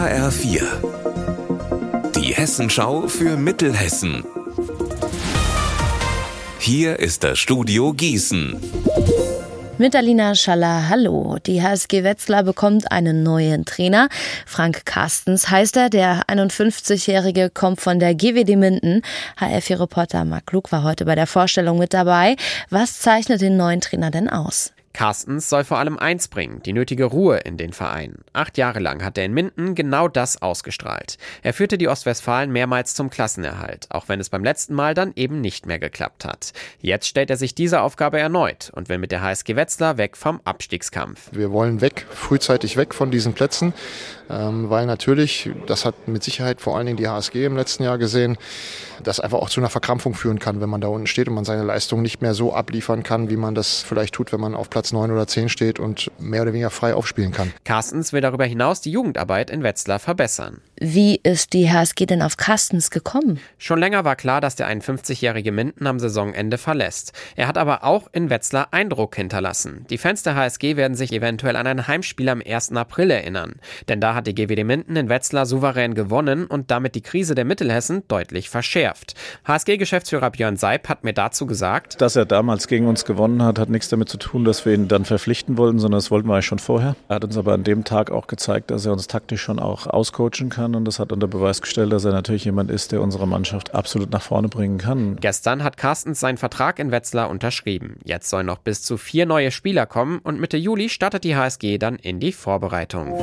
HR4. Die Hessenschau für Mittelhessen. Hier ist das Studio Gießen. Mit Alina Schaller, hallo. Die HSG Wetzlar bekommt einen neuen Trainer. Frank Carstens heißt er. Der 51-Jährige kommt von der GWD Minden. HF4-Reporter Marc Klug war heute bei der Vorstellung mit dabei. Was zeichnet den neuen Trainer denn aus? Carstens soll vor allem eins bringen, die nötige Ruhe in den Verein. Acht Jahre lang hat er in Minden genau das ausgestrahlt. Er führte die Ostwestfalen mehrmals zum Klassenerhalt, auch wenn es beim letzten Mal dann eben nicht mehr geklappt hat. Jetzt stellt er sich dieser Aufgabe erneut und will mit der HSG Wetzlar weg vom Abstiegskampf. Wir wollen weg, frühzeitig weg von diesen Plätzen, ähm, weil natürlich, das hat mit Sicherheit vor allen Dingen die HSG im letzten Jahr gesehen, das einfach auch zu einer Verkrampfung führen kann, wenn man da unten steht und man seine Leistung nicht mehr so abliefern kann, wie man das vielleicht tut, wenn man auf Platz Platz 9 oder 10 steht und mehr oder weniger frei aufspielen kann. Carstens will darüber hinaus die Jugendarbeit in Wetzlar verbessern. Wie ist die HSG denn auf Carstens gekommen? Schon länger war klar, dass der 51-jährige Minden am Saisonende verlässt. Er hat aber auch in Wetzlar Eindruck hinterlassen. Die Fans der HSG werden sich eventuell an ein Heimspiel am 1. April erinnern. Denn da hat die GWD Minden in Wetzlar souverän gewonnen und damit die Krise der Mittelhessen deutlich verschärft. HSG-Geschäftsführer Björn Seib hat mir dazu gesagt, dass er damals gegen uns gewonnen hat, hat nichts damit zu tun, dass wir ihn dann verpflichten wollten, sondern das wollten wir eigentlich schon vorher. Er hat uns aber an dem Tag auch gezeigt, dass er uns taktisch schon auch auscoachen kann und das hat unter Beweis gestellt, dass er natürlich jemand ist, der unsere Mannschaft absolut nach vorne bringen kann. Gestern hat Carstens seinen Vertrag in Wetzlar unterschrieben. Jetzt sollen noch bis zu vier neue Spieler kommen und Mitte Juli startet die HSG dann in die Vorbereitung.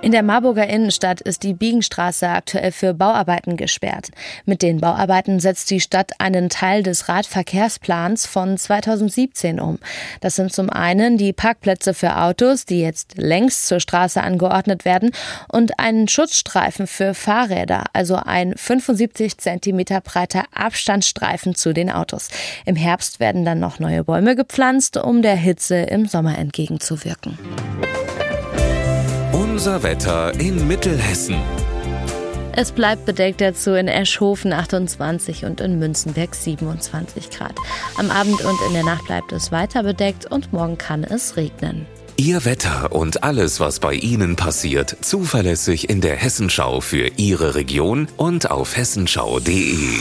In der Marburger Innenstadt ist die Biegenstraße aktuell für Bauarbeiten gesperrt. Mit den Bauarbeiten setzt die Stadt einen Teil des Radverkehrsplans von 2017 um. Das sind zum einen die Parkplätze für Autos, die jetzt längs zur Straße angeordnet werden, und einen Schutzstreifen für Fahrräder, also ein 75 Zentimeter breiter Abstandsstreifen zu den Autos. Im Herbst werden dann noch neue Bäume gepflanzt, um der Hitze im Sommer entgegenzuwirken. Unser Wetter in Mittelhessen. Es bleibt bedeckt dazu in Eschhofen 28 und in Münzenberg 27 Grad. Am Abend und in der Nacht bleibt es weiter bedeckt und morgen kann es regnen. Ihr Wetter und alles, was bei Ihnen passiert, zuverlässig in der Hessenschau für Ihre Region und auf hessenschau.de.